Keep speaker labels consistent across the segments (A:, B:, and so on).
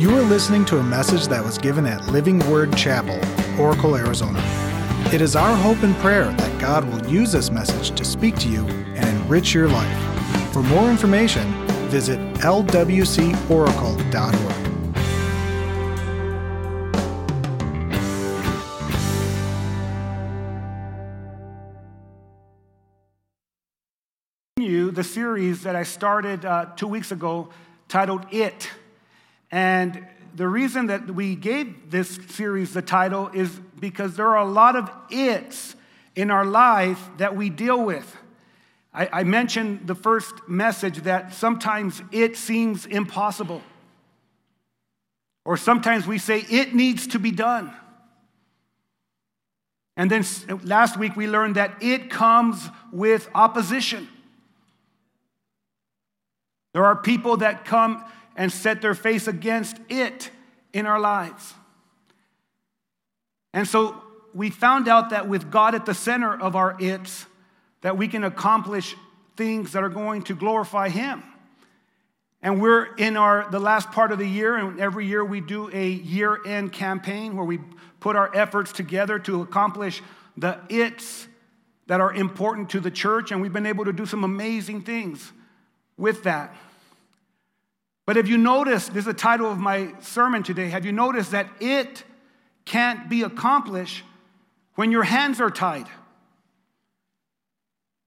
A: You are listening to a message that was given at Living Word Chapel, Oracle, Arizona. It is our hope and prayer that God will use this message to speak to you and enrich your life. For more information, visit lwcoracle.org.
B: continue the series that I started uh, two weeks ago titled It. And the reason that we gave this series the title is because there are a lot of it's in our life that we deal with. I, I mentioned the first message that sometimes it seems impossible. Or sometimes we say it needs to be done. And then last week we learned that it comes with opposition. There are people that come and set their face against it in our lives. And so we found out that with God at the center of our it's, that we can accomplish things that are going to glorify Him. And we're in our the last part of the year, and every year we do a year-end campaign where we put our efforts together to accomplish the it's that are important to the church, and we've been able to do some amazing things with that. But have you noticed, this is the title of my sermon today, have you noticed that it can't be accomplished when your hands are tied?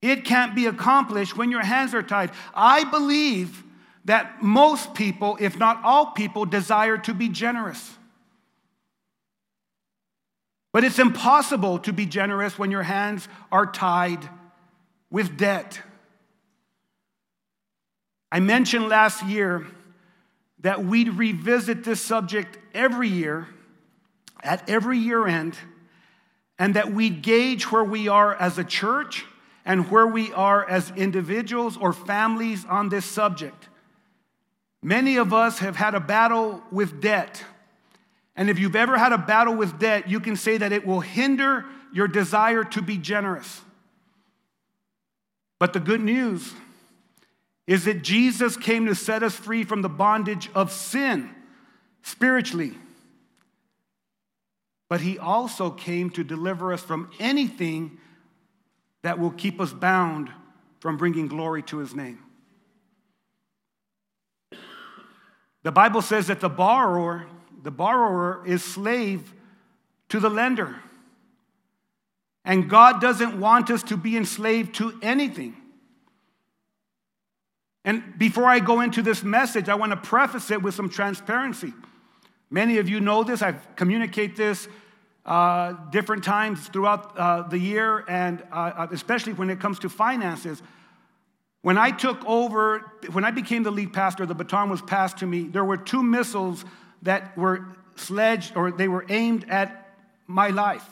B: It can't be accomplished when your hands are tied. I believe that most people, if not all people, desire to be generous. But it's impossible to be generous when your hands are tied with debt. I mentioned last year that we'd revisit this subject every year, at every year end, and that we'd gauge where we are as a church and where we are as individuals or families on this subject. Many of us have had a battle with debt. And if you've ever had a battle with debt, you can say that it will hinder your desire to be generous. But the good news is that Jesus came to set us free from the bondage of sin spiritually. But he also came to deliver us from anything that will keep us bound from bringing glory to his name. The Bible says that the borrower, the borrower is slave to the lender. And God doesn't want us to be enslaved to anything. And before I go into this message, I want to preface it with some transparency. Many of you know this. I communicate this uh, different times throughout uh, the year, and uh, especially when it comes to finances. When I took over, when I became the lead pastor, the baton was passed to me. There were two missiles that were sledged or they were aimed at my life.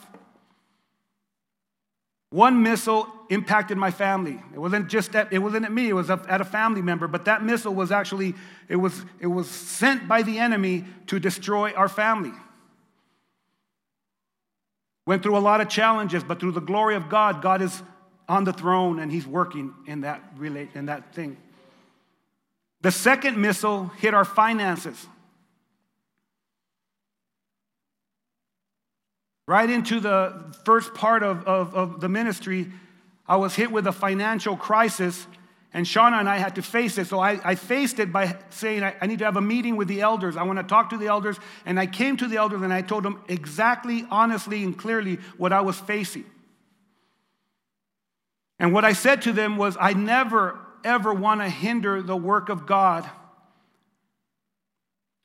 B: One missile impacted my family. It wasn't just at, it wasn't at me, it was at a family member, but that missile was actually it was it was sent by the enemy to destroy our family. Went through a lot of challenges, but through the glory of God, God is on the throne and he's working in that relate in that thing. The second missile hit our finances. Right into the first part of, of, of, the ministry, I was hit with a financial crisis, and Shauna and I had to face it. So I, I faced it by saying, I, I need to have a meeting with the elders. I want to talk to the elders. And I came to the elders and I told them exactly, honestly, and clearly what I was facing. And what I said to them was, I never, ever want to hinder the work of God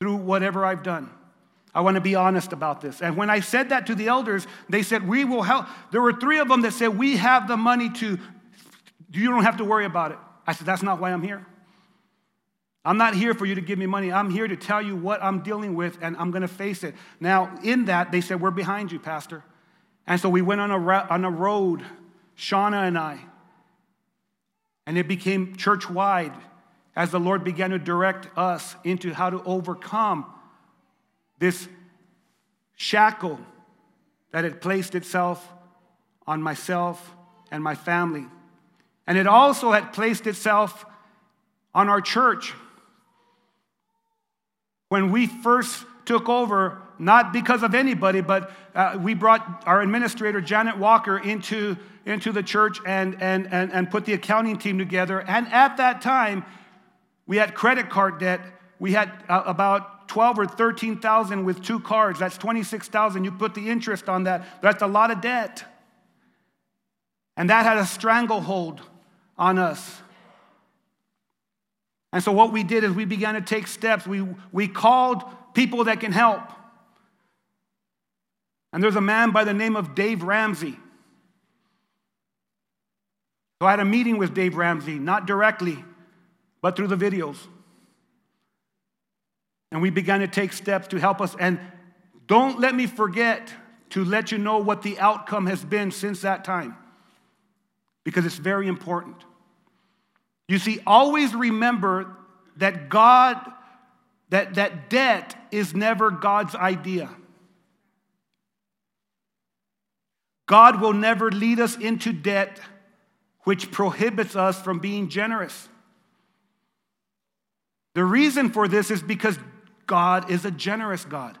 B: through whatever I've done. I want to be honest about this. And when I said that to the elders, they said, We will help. There were three of them that said, We have the money to, you don't have to worry about it. I said, That's not why I'm here. I'm not here for you to give me money. I'm here to tell you what I'm dealing with, and I'm going to face it. Now, in that, they said, We're behind you, Pastor. And so we went on a, on a road, Shauna and I, and it became church wide as the Lord began to direct us into how to overcome this shackle that had placed itself on myself and my family. And it also had placed itself on our church. When we first took over, not because of anybody, but uh, we brought our administrator, Janet Walker, into, into the church and, and, and, and put the accounting team together. And at that time, we had credit card debt. We had uh, about 12 or 13,000 with two cards. That's 26,000. You put the interest on that. That's a lot of debt. And that had a stranglehold on us. And so what we did is we began to take steps. We, we called people that can help. And there's a man by the name of Dave Ramsey. So I had a meeting with Dave Ramsey, not directly, but through the videos. And we began to take steps to help us. And don't let me forget to let you know what the outcome has been since that time, because it's very important. You see, always remember that God, that, that debt is never God's idea. God will never lead us into debt which prohibits us from being generous. The reason for this is because God is a generous God.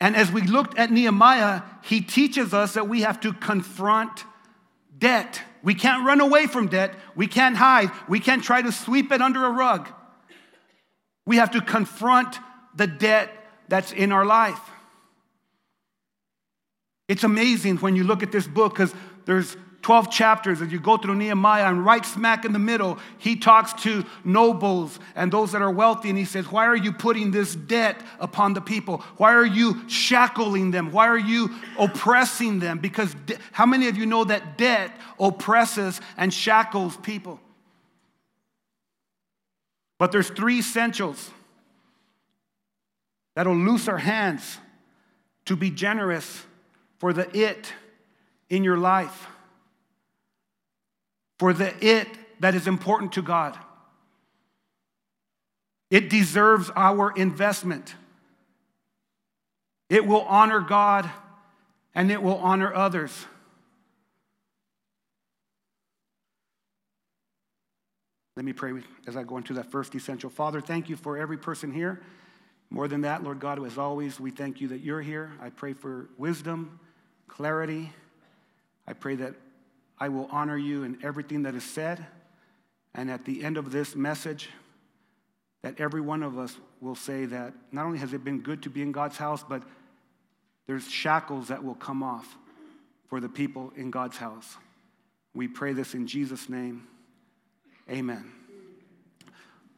B: And as we looked at Nehemiah, he teaches us that we have to confront debt. We can't run away from debt. We can't hide. We can't try to sweep it under a rug. We have to confront the debt that's in our life. It's amazing when you look at this book because there's 12 chapters as you go through Nehemiah, and right smack in the middle, he talks to nobles and those that are wealthy, and he says, Why are you putting this debt upon the people? Why are you shackling them? Why are you oppressing them? Because de- how many of you know that debt oppresses and shackles people? But there's three essentials that'll loose our hands to be generous for the it in your life for the it that is important to God. It deserves our investment. It will honor God and it will honor others. Let me pray as I go into that first essential. Father, thank you for every person here. More than that, Lord God, as always, we thank you that you're here. I pray for wisdom, clarity. I pray that I will honor you in everything that is said. And at the end of this message, that every one of us will say that not only has it been good to be in God's house, but there's shackles that will come off for the people in God's house. We pray this in Jesus' name. Amen.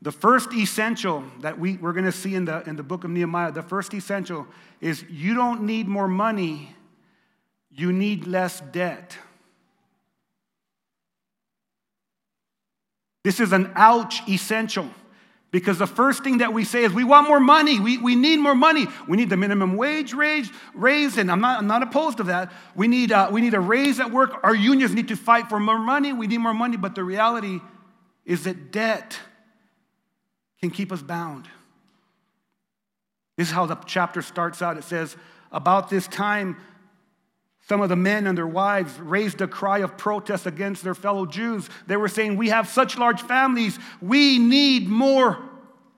B: The first essential that we, we're going to see in the, in the book of Nehemiah, the first essential is you don't need more money, you need less debt. This is an ouch essential. Because the first thing that we say is we want more money. We, we need more money. We need the minimum wage raise, raise and I'm not, I'm not opposed to that. We need, uh, we need a raise at work. Our unions need to fight for more money. We need more money. But the reality is that debt can keep us bound. This is how the chapter starts out. It says, About this time, some of the men and their wives raised a cry of protest against their fellow Jews. They were saying, We have such large families, we need more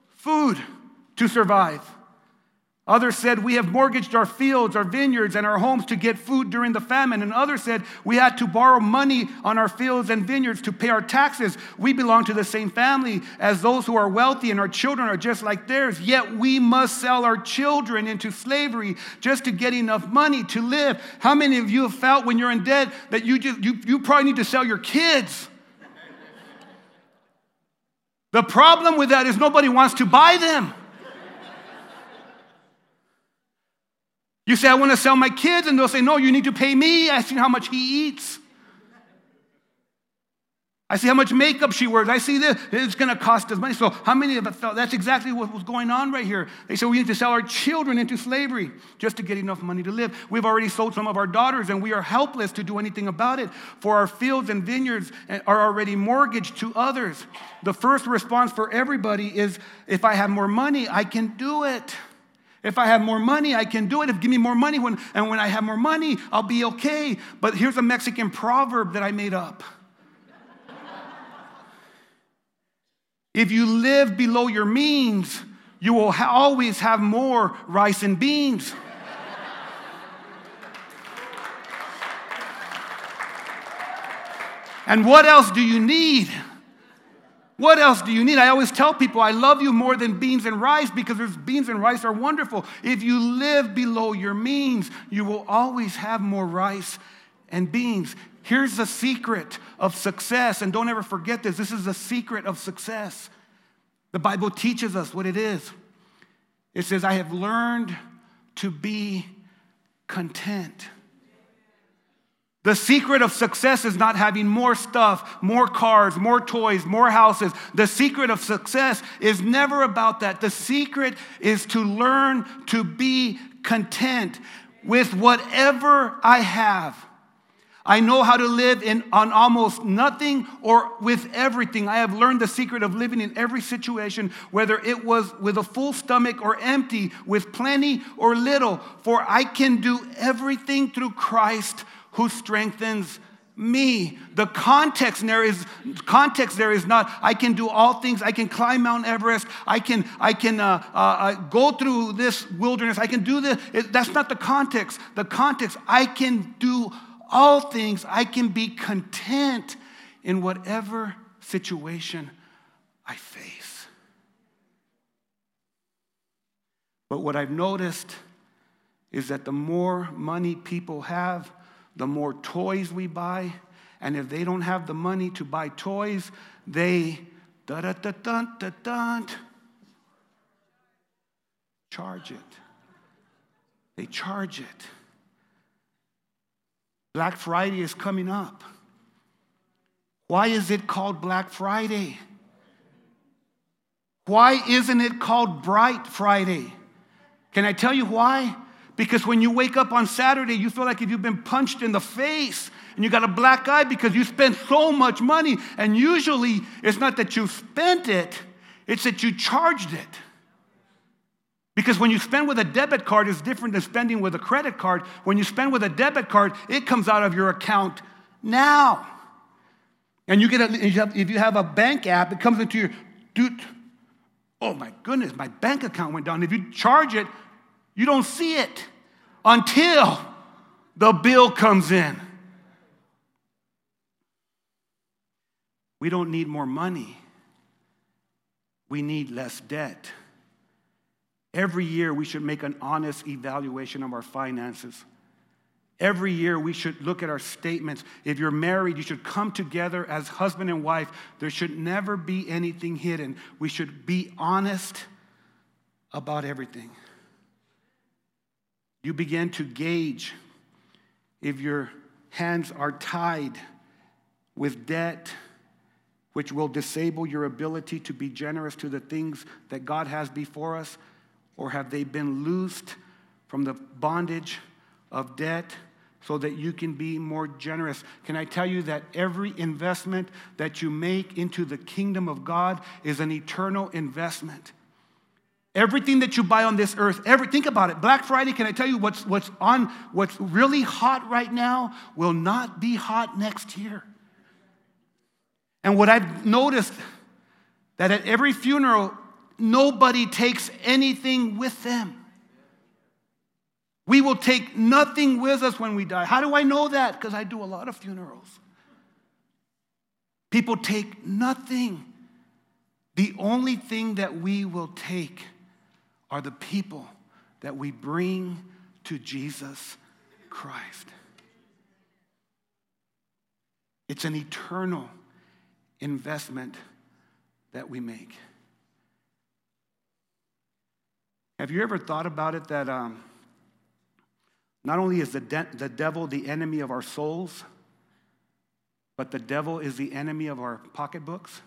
B: food to survive. Others said, We have mortgaged our fields, our vineyards, and our homes to get food during the famine. And others said, We had to borrow money on our fields and vineyards to pay our taxes. We belong to the same family as those who are wealthy, and our children are just like theirs. Yet we must sell our children into slavery just to get enough money to live. How many of you have felt when you're in debt that you, just, you, you probably need to sell your kids? The problem with that is nobody wants to buy them. You say, I want to sell my kids, and they'll say, No, you need to pay me. I see how much he eats. I see how much makeup she wears. I see this. It's going to cost us money. So, how many of us felt that's exactly what was going on right here? They said we need to sell our children into slavery just to get enough money to live. We've already sold some of our daughters, and we are helpless to do anything about it. For our fields and vineyards are already mortgaged to others. The first response for everybody is if I have more money, I can do it. If I have more money, I can do it. If give me more money, when, and when I have more money, I'll be okay. But here's a Mexican proverb that I made up. if you live below your means, you will ha- always have more rice and beans. and what else do you need? What else do you need? I always tell people I love you more than beans and rice because beans and rice are wonderful. If you live below your means, you will always have more rice and beans. Here's the secret of success, and don't ever forget this this is the secret of success. The Bible teaches us what it is. It says, I have learned to be content. The secret of success is not having more stuff, more cars, more toys, more houses. The secret of success is never about that. The secret is to learn to be content with whatever I have. I know how to live in, on almost nothing or with everything. I have learned the secret of living in every situation, whether it was with a full stomach or empty, with plenty or little, for I can do everything through Christ who strengthens me. The context there is context there is not I can do all things. I can climb Mount Everest. I can I can uh, uh, uh, go through this wilderness. I can do this. It, that's not the context. The context I can do all things. I can be content in whatever situation I face. But what I've noticed is that the more money people have, the more toys we buy. And if they don't have the money to buy toys, they da da da da da da charge it. They charge it. Black Friday is coming up. Why is it called Black Friday? Why isn't it called Bright Friday? Can I tell you why? Because when you wake up on Saturday, you feel like if you've been punched in the face and you got a black eye because you spent so much money. And usually it's not that you spent it, it's that you charged it. Because when you spend with a debit card, it's different than spending with a credit card. When you spend with a debit card, it comes out of your account now. And you get a, if you have a bank app, it comes into your, dude, oh my goodness, my bank account went down. If you charge it, you don't see it until the bill comes in. We don't need more money, we need less debt. Every year, we should make an honest evaluation of our finances. Every year, we should look at our statements. If you're married, you should come together as husband and wife. There should never be anything hidden. We should be honest about everything you begin to gauge if your hands are tied with debt, which will disable your ability to be generous to the things that God has before us, or have they been loosed from the bondage of debt so that you can be more generous? Can I tell you that every investment that you make into the kingdom of God is an eternal investment? Everything that you buy on this earth, every, think about it. Black Friday, can I tell you what's, what's on, what's really hot right now will not be hot next year. And what I've noticed that at every funeral, nobody takes anything with them. We will take nothing with us when we die. How do I know that? Because I do a lot of funerals. People take nothing. The only thing that we will take are the people that we bring to Jesus Christ. It's an eternal investment that we make. Have you ever thought about it that um, not only is the, de- the devil the enemy of our souls, but the devil is the enemy of our pocketbooks?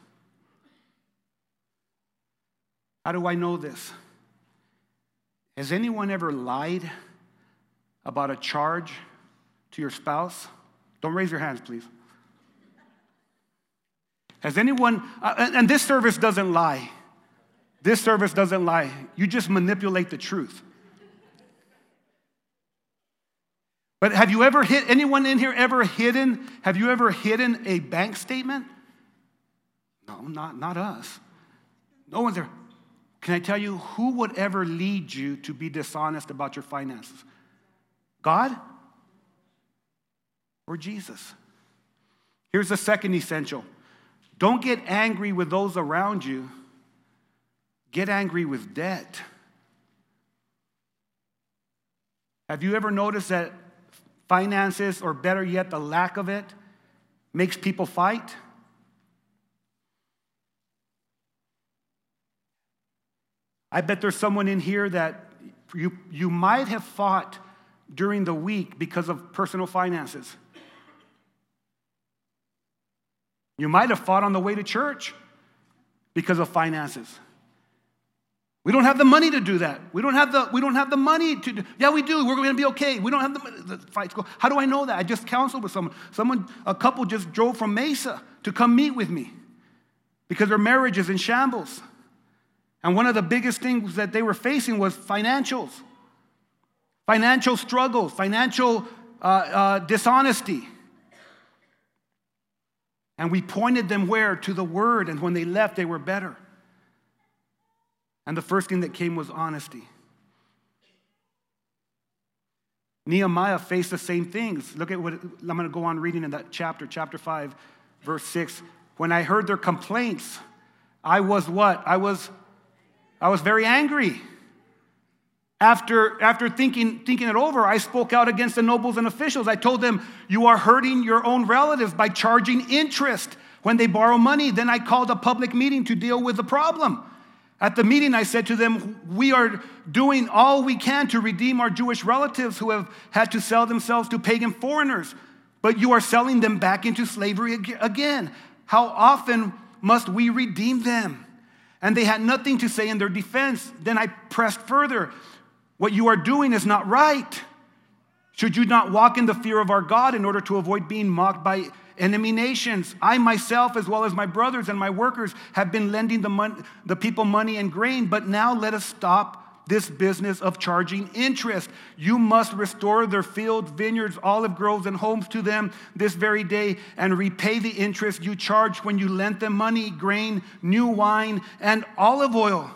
B: How do I know this? Has anyone ever lied about a charge to your spouse? Don't raise your hands, please. Has anyone, uh, and this service doesn't lie. This service doesn't lie. You just manipulate the truth. But have you ever hit, anyone in here ever hidden, have you ever hidden a bank statement? No, not, not us. No one's there. Can I tell you who would ever lead you to be dishonest about your finances? God or Jesus? Here's the second essential don't get angry with those around you, get angry with debt. Have you ever noticed that finances, or better yet, the lack of it, makes people fight? I bet there's someone in here that you, you might have fought during the week because of personal finances. You might have fought on the way to church because of finances. We don't have the money to do that. We don't have the, we don't have the money to do. Yeah, we do. We're going to be okay. We don't have the, the fights. How do I know that? I just counseled with someone. Someone, a couple just drove from Mesa to come meet with me because their marriage is in shambles. And one of the biggest things that they were facing was financials, financial struggles, financial uh, uh, dishonesty. And we pointed them where? To the word. And when they left, they were better. And the first thing that came was honesty. Nehemiah faced the same things. Look at what I'm going to go on reading in that chapter, chapter 5, verse 6. When I heard their complaints, I was what? I was I was very angry. After, after thinking, thinking it over, I spoke out against the nobles and officials. I told them, You are hurting your own relatives by charging interest when they borrow money. Then I called a public meeting to deal with the problem. At the meeting, I said to them, We are doing all we can to redeem our Jewish relatives who have had to sell themselves to pagan foreigners, but you are selling them back into slavery again. How often must we redeem them? And they had nothing to say in their defense. Then I pressed further. What you are doing is not right. Should you not walk in the fear of our God in order to avoid being mocked by enemy nations? I myself, as well as my brothers and my workers, have been lending the, mon- the people money and grain, but now let us stop this business of charging interest. You must restore their fields, vineyards, olive groves, and homes to them this very day and repay the interest you charged when you lent them money, grain, new wine, and olive oil.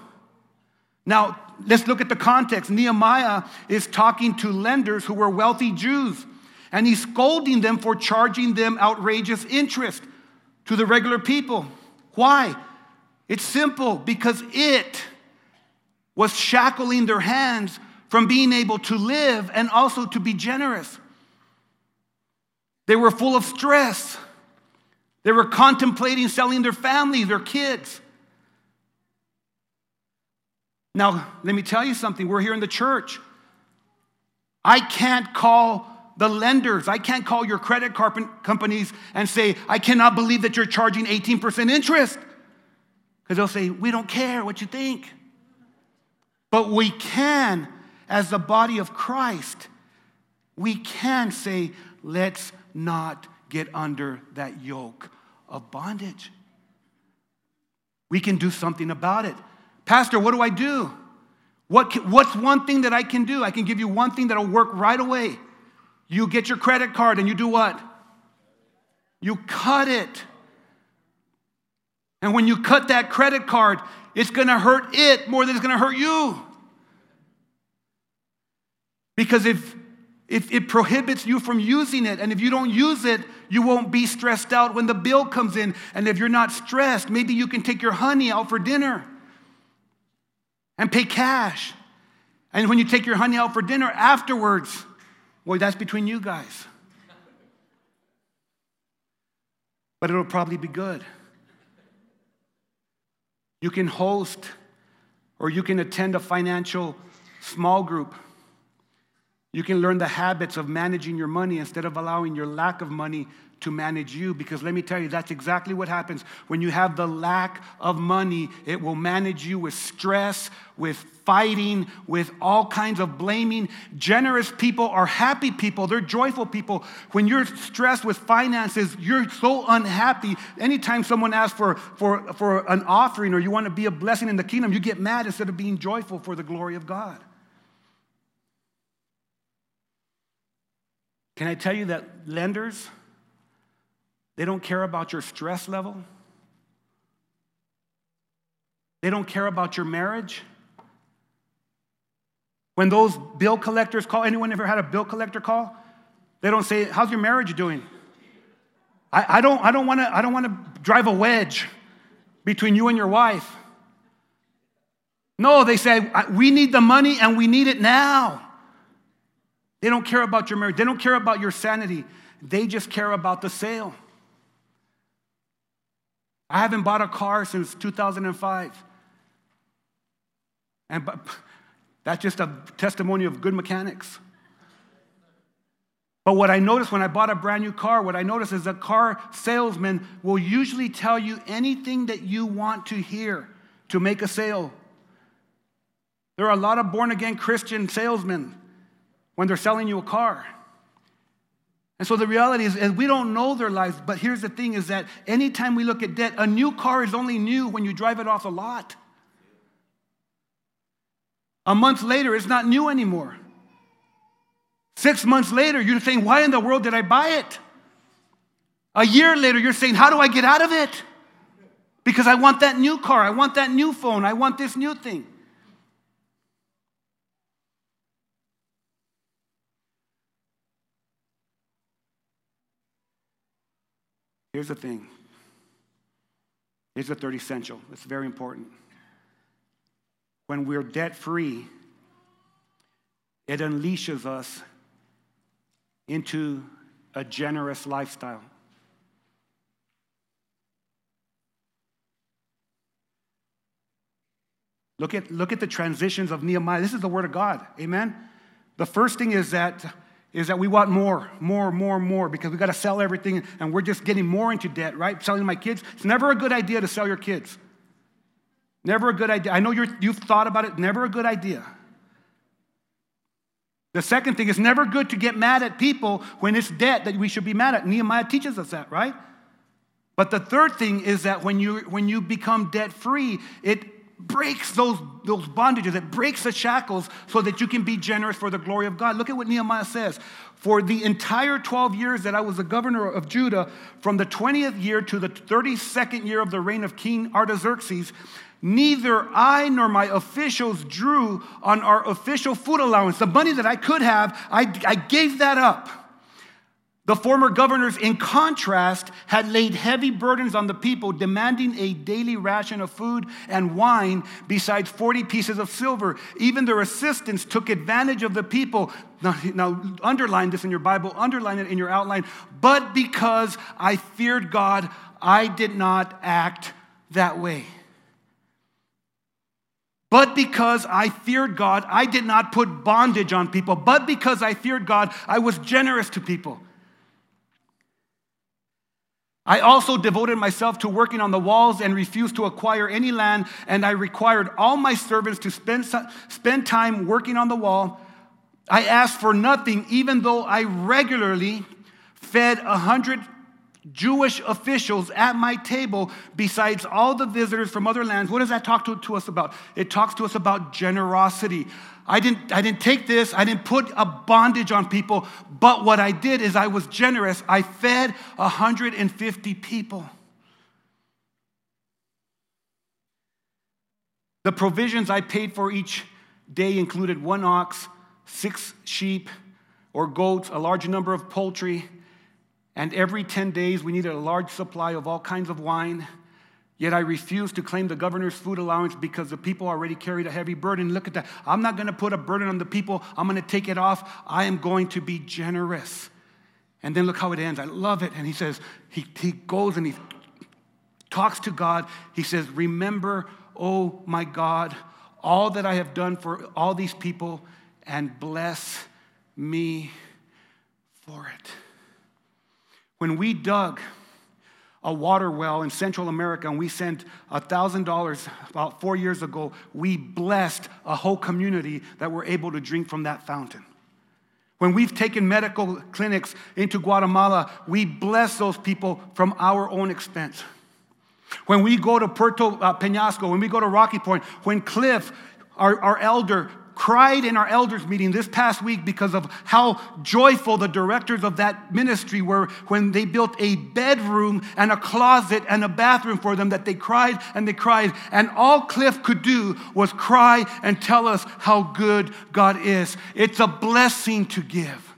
B: Now, let's look at the context. Nehemiah is talking to lenders who were wealthy Jews, and he's scolding them for charging them outrageous interest to the regular people. Why? It's simple because it was shackling their hands from being able to live and also to be generous. They were full of stress. They were contemplating selling their family, their kids. Now, let me tell you something. We're here in the church. I can't call the lenders, I can't call your credit card companies and say, I cannot believe that you're charging 18% interest. Because they'll say, We don't care what you think. But we can, as the body of Christ, we can say, Let's not get under that yoke of bondage. We can do something about it. Pastor, what do I do? What can, what's one thing that I can do? I can give you one thing that'll work right away. You get your credit card and you do what? You cut it. And when you cut that credit card, it's going to hurt it more than it's going to hurt you. Because if, if it prohibits you from using it, and if you don't use it, you won't be stressed out when the bill comes in. And if you're not stressed, maybe you can take your honey out for dinner and pay cash. And when you take your honey out for dinner afterwards, well, that's between you guys. But it'll probably be good. You can host or you can attend a financial small group. You can learn the habits of managing your money instead of allowing your lack of money to manage you because let me tell you, that's exactly what happens. When you have the lack of money, it will manage you with stress, with fighting, with all kinds of blaming. Generous people are happy people, they're joyful people. When you're stressed with finances, you're so unhappy. Anytime someone asks for, for, for an offering or you want to be a blessing in the kingdom, you get mad instead of being joyful for the glory of God. Can I tell you that lenders, they don't care about your stress level. They don't care about your marriage. When those bill collectors call, anyone ever had a bill collector call? They don't say, How's your marriage doing? I, I don't, I don't want to I don't want to drive a wedge between you and your wife. No, they say, We need the money and we need it now. They don't care about your marriage, they don't care about your sanity, they just care about the sale. I haven't bought a car since 2005. And that's just a testimony of good mechanics. But what I noticed when I bought a brand new car, what I noticed is that car salesman will usually tell you anything that you want to hear to make a sale. There are a lot of born again Christian salesmen when they're selling you a car. And so the reality is, we don't know their lives, but here's the thing is that anytime we look at debt, a new car is only new when you drive it off the lot. A month later, it's not new anymore. Six months later, you're saying, Why in the world did I buy it? A year later, you're saying, How do I get out of it? Because I want that new car, I want that new phone, I want this new thing. Here's the thing. Here's the third essential. It's very important when we're debt free, it unleashes us into a generous lifestyle. Look at, look at the transitions of Nehemiah. This is the word of God. Amen. The first thing is that is that we want more, more, more, more because we got to sell everything and we're just getting more into debt, right? Selling my kids. It's never a good idea to sell your kids. Never a good idea. I know you have thought about it, never a good idea. The second thing is never good to get mad at people when it's debt that we should be mad at. Nehemiah teaches us that, right? But the third thing is that when you, when you become debt free, it breaks those, those bondages, it breaks the shackles so that you can be generous for the glory of God. Look at what Nehemiah says. For the entire 12 years that I was the governor of Judah, from the 20th year to the 32nd year of the reign of King Artaxerxes, Neither I nor my officials drew on our official food allowance. The money that I could have, I, I gave that up. The former governors, in contrast, had laid heavy burdens on the people, demanding a daily ration of food and wine besides 40 pieces of silver. Even their assistants took advantage of the people. Now, now, underline this in your Bible, underline it in your outline. But because I feared God, I did not act that way. But because I feared God, I did not put bondage on people. But because I feared God, I was generous to people. I also devoted myself to working on the walls and refused to acquire any land, and I required all my servants to spend, spend time working on the wall. I asked for nothing, even though I regularly fed a hundred Jewish officials at my table besides all the visitors from other lands. What does that talk to, to, us about? It talks to us about generosity. I didn't, I didn't take this, I didn't put a bondage on people, but what I did is I was generous. I fed 150 people. The provisions I paid for each day included one ox, six sheep or goats, a large number of poultry and every 10 days, we needed a large supply of all kinds of wine. Yet I refused to claim the governor's food allowance because the people already carried a heavy burden. Look at that. I'm not going to put a burden on the people. I'm going to take it off. I am going to be generous. And then look how it ends. I love it. And he says, he, he goes and he talks to God. He says, Remember, oh my God, all that I have done for all these people, and bless me for it. When we dug a water well in Central America and we sent $1,000 about four years ago, we blessed a whole community that were able to drink from that fountain. When we've taken medical clinics into Guatemala, we bless those people from our own expense. When we go to Puerto uh, Penasco, when we go to Rocky Point, when Cliff, our, our elder, cried in our elders meeting this past week because of how joyful the directors of that ministry were when they built a bedroom and a closet and a bathroom for them that they cried and they cried. And all Cliff could do was cry and tell us how good God is. It's a blessing to give.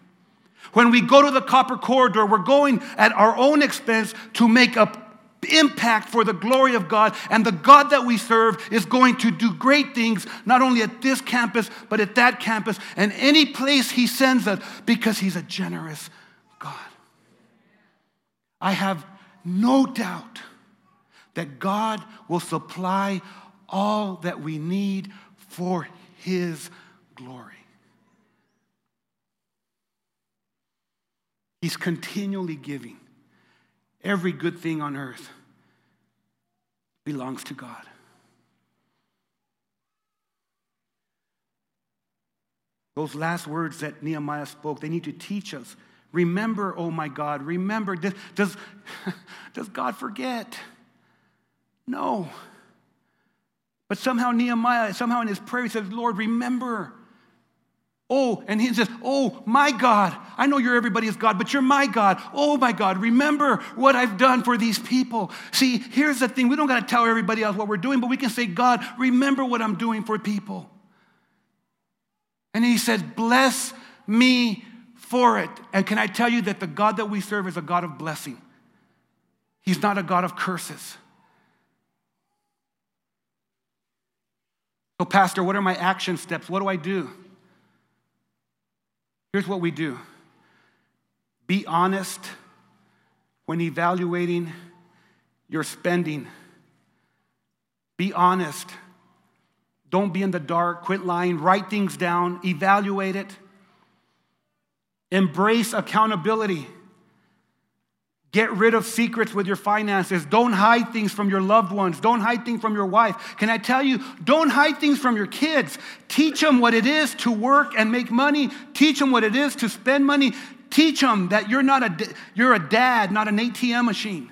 B: When we go to the copper corridor, we're going at our own expense to make a impact for the glory of God. And the God that we serve is going to do great things, not only at this campus, but at that campus and any place He sends us because He's a generous God. I have no doubt that God will supply all that we need for His glory. He's continually giving. Every good thing on earth belongs to God. Those last words that Nehemiah spoke, they need to teach us. Remember, oh my God, remember. Does, does, does God forget? No. But somehow Nehemiah, somehow in his prayer, he says, Lord, remember. Oh, and he says, Oh, my God. I know you're everybody's God, but you're my God. Oh, my God. Remember what I've done for these people. See, here's the thing we don't got to tell everybody else what we're doing, but we can say, God, remember what I'm doing for people. And he says, Bless me for it. And can I tell you that the God that we serve is a God of blessing? He's not a God of curses. So, Pastor, what are my action steps? What do I do? Here's what we do be honest when evaluating your spending. Be honest. Don't be in the dark. Quit lying. Write things down. Evaluate it. Embrace accountability. Get rid of secrets with your finances. Don't hide things from your loved ones. Don't hide things from your wife. Can I tell you, don't hide things from your kids. Teach them what it is to work and make money. Teach them what it is to spend money. Teach them that you're not a you're a dad, not an ATM machine.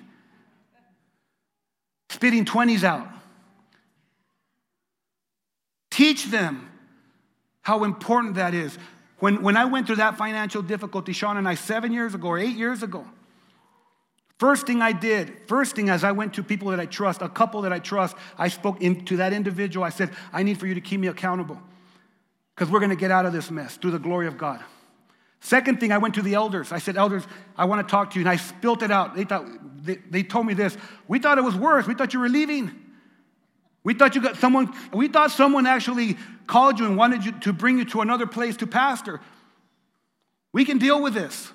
B: Spitting 20s out. Teach them how important that is. When, when I went through that financial difficulty, Sean and I, seven years ago or eight years ago, First thing I did, first thing as I went to people that I trust, a couple that I trust, I spoke to that individual. I said, I need for you to keep me accountable because we're going to get out of this mess through the glory of God. Second thing, I went to the elders. I said, Elders, I want to talk to you. And I spilt it out. They, thought, they, they told me this. We thought it was worse. We thought you were leaving. We thought you got someone, we thought someone actually called you and wanted you to bring you to another place to pastor. We can deal with this.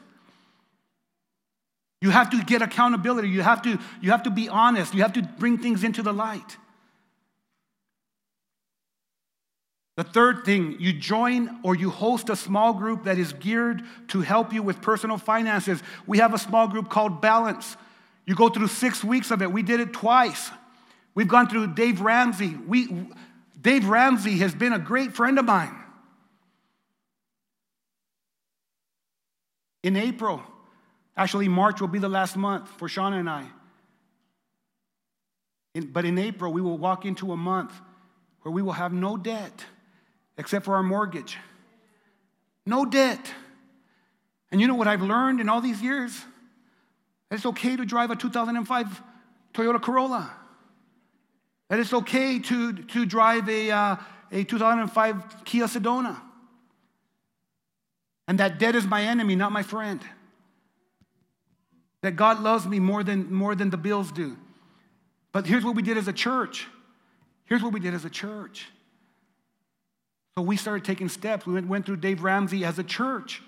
B: You have to get accountability. You have to, you have to be honest. You have to bring things into the light. The third thing, you join or you host a small group that is geared to help you with personal finances. We have a small group called Balance. You go through six weeks of it. We did it twice. We've gone through Dave Ramsey. We, Dave Ramsey has been a great friend of mine. In April, Actually, March will be the last month for Shauna and I. In, but in April, we will walk into a month where we will have no debt except for our mortgage. No debt. And you know what I've learned in all these years? That it's okay to drive a 2005 Toyota Corolla. That it's okay to, to drive a, uh, a 2005 Kia Sedona. And that debt is my enemy, not my friend that God loves me more than, more than the bills do. But here's what we did as a church. Here's what we did as a church. So we started taking steps. We went, went through Dave Ramsey as a church.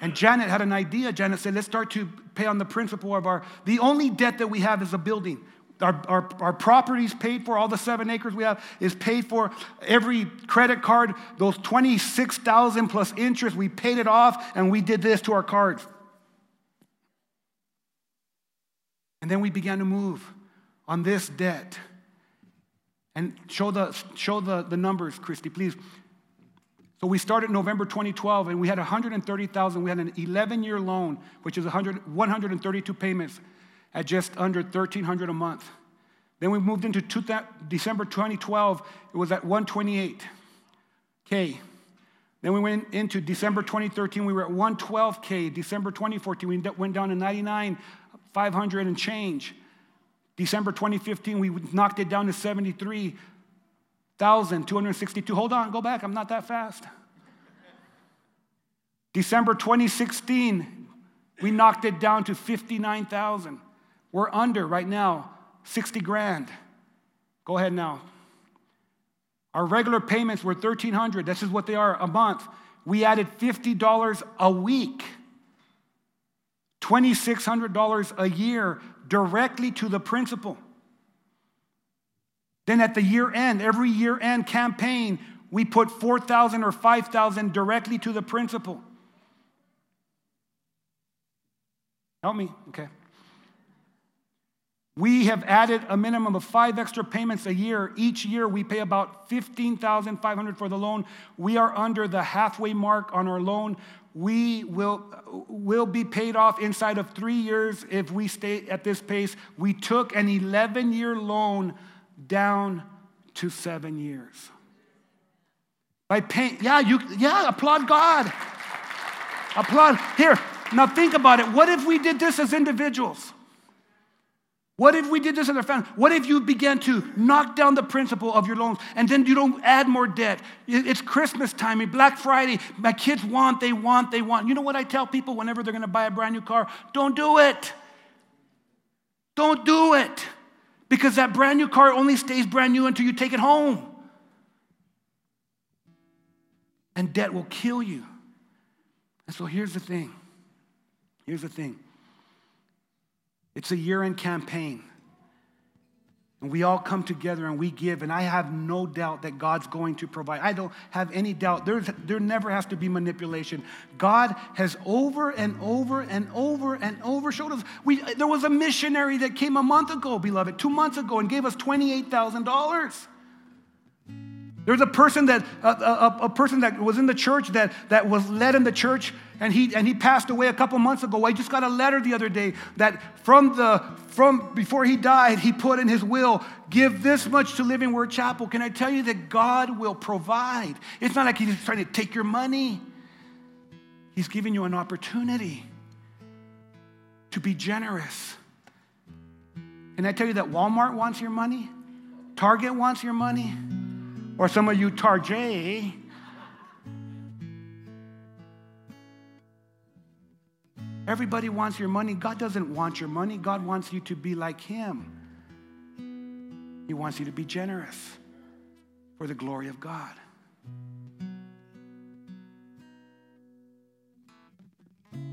B: And Janet had an idea. Janet said, let's start to pay on the principal of our, the only debt that we have is a building. Our, our, our property's paid for, all the seven acres we have is paid for. Every credit card, those 26,000 plus interest, we paid it off and we did this to our cards. And then we began to move on this debt. And show the, show the, the numbers, Christy, please. So we started November 2012, and we had 130,000. We had an 11-year loan, which is 100, 132 payments at just under 1,300 a month. Then we moved into two, December 2012. It was at 128. K. Then we went into December 2013, we were at 112K. December 2014, we went down to 99, 500 and change. December 2015, we knocked it down to 73,262. Hold on, go back, I'm not that fast. December 2016, we knocked it down to 59,000. We're under right now 60 grand. Go ahead now. Our regular payments were 1300. This is what they are a month. We added $50 a week. $2600 a year directly to the principal. Then at the year end, every year end campaign, we put 4,000 or 5,000 directly to the principal. Help me, okay. We have added a minimum of five extra payments a year. Each year we pay about 15,500 for the loan. We are under the halfway mark on our loan. We will, will be paid off inside of three years if we stay at this pace. We took an 11 year loan down to seven years. By paying, yeah, you, yeah, applaud God. applaud. Here, now think about it. What if we did this as individuals? What if we did this in our family? What if you began to knock down the principal of your loans and then you don't add more debt? It's Christmas time, Black Friday. My kids want, they want, they want. You know what I tell people whenever they're going to buy a brand new car? Don't do it. Don't do it. Because that brand new car only stays brand new until you take it home. And debt will kill you. And so here's the thing. Here's the thing. It's a year end campaign. And we all come together and we give, and I have no doubt that God's going to provide. I don't have any doubt. There's, there never has to be manipulation. God has over and over and over and over showed us. We, there was a missionary that came a month ago, beloved, two months ago, and gave us $28,000. There's a person that a, a, a, person that was in the church that, that was led in the church and he and he passed away a couple months ago. I just got a letter the other day that from the from before he died, he put in his will, give this much to Living Word Chapel. Can I tell you that God will provide? It's not like he's trying to take your money. He's giving you an opportunity to be generous. Can I tell you that Walmart wants your money? Target wants your money? Or some of you Tarjay. Everybody wants your money. God doesn't want your money. God wants you to be like Him. He wants you to be generous for the glory of God.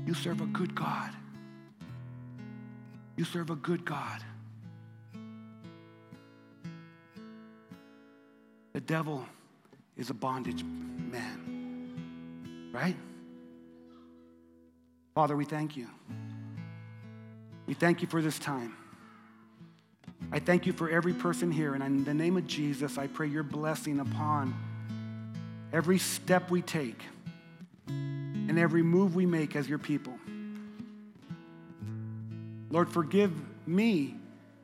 B: You serve a good God. You serve a good God. The devil is a bondage man, right? Father, we thank you. We thank you for this time. I thank you for every person here. And in the name of Jesus, I pray your blessing upon every step we take and every move we make as your people. Lord, forgive me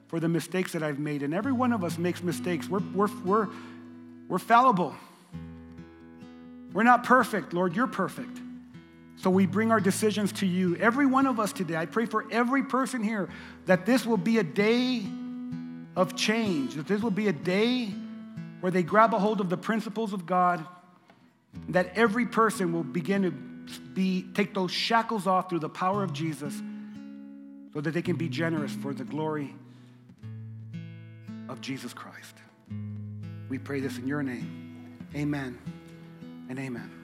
B: for the mistakes that I've made. And every one of us makes mistakes. We're, we're, we're, we're fallible. We're not perfect, Lord, you're perfect. So we bring our decisions to you. Every one of us today, I pray for every person here that this will be a day of change, that this will be a day where they grab a hold of the principles of God, that every person will begin to be, take those shackles off through the power of Jesus so that they can be generous for the glory of Jesus Christ. We pray this in your name. Amen and amen.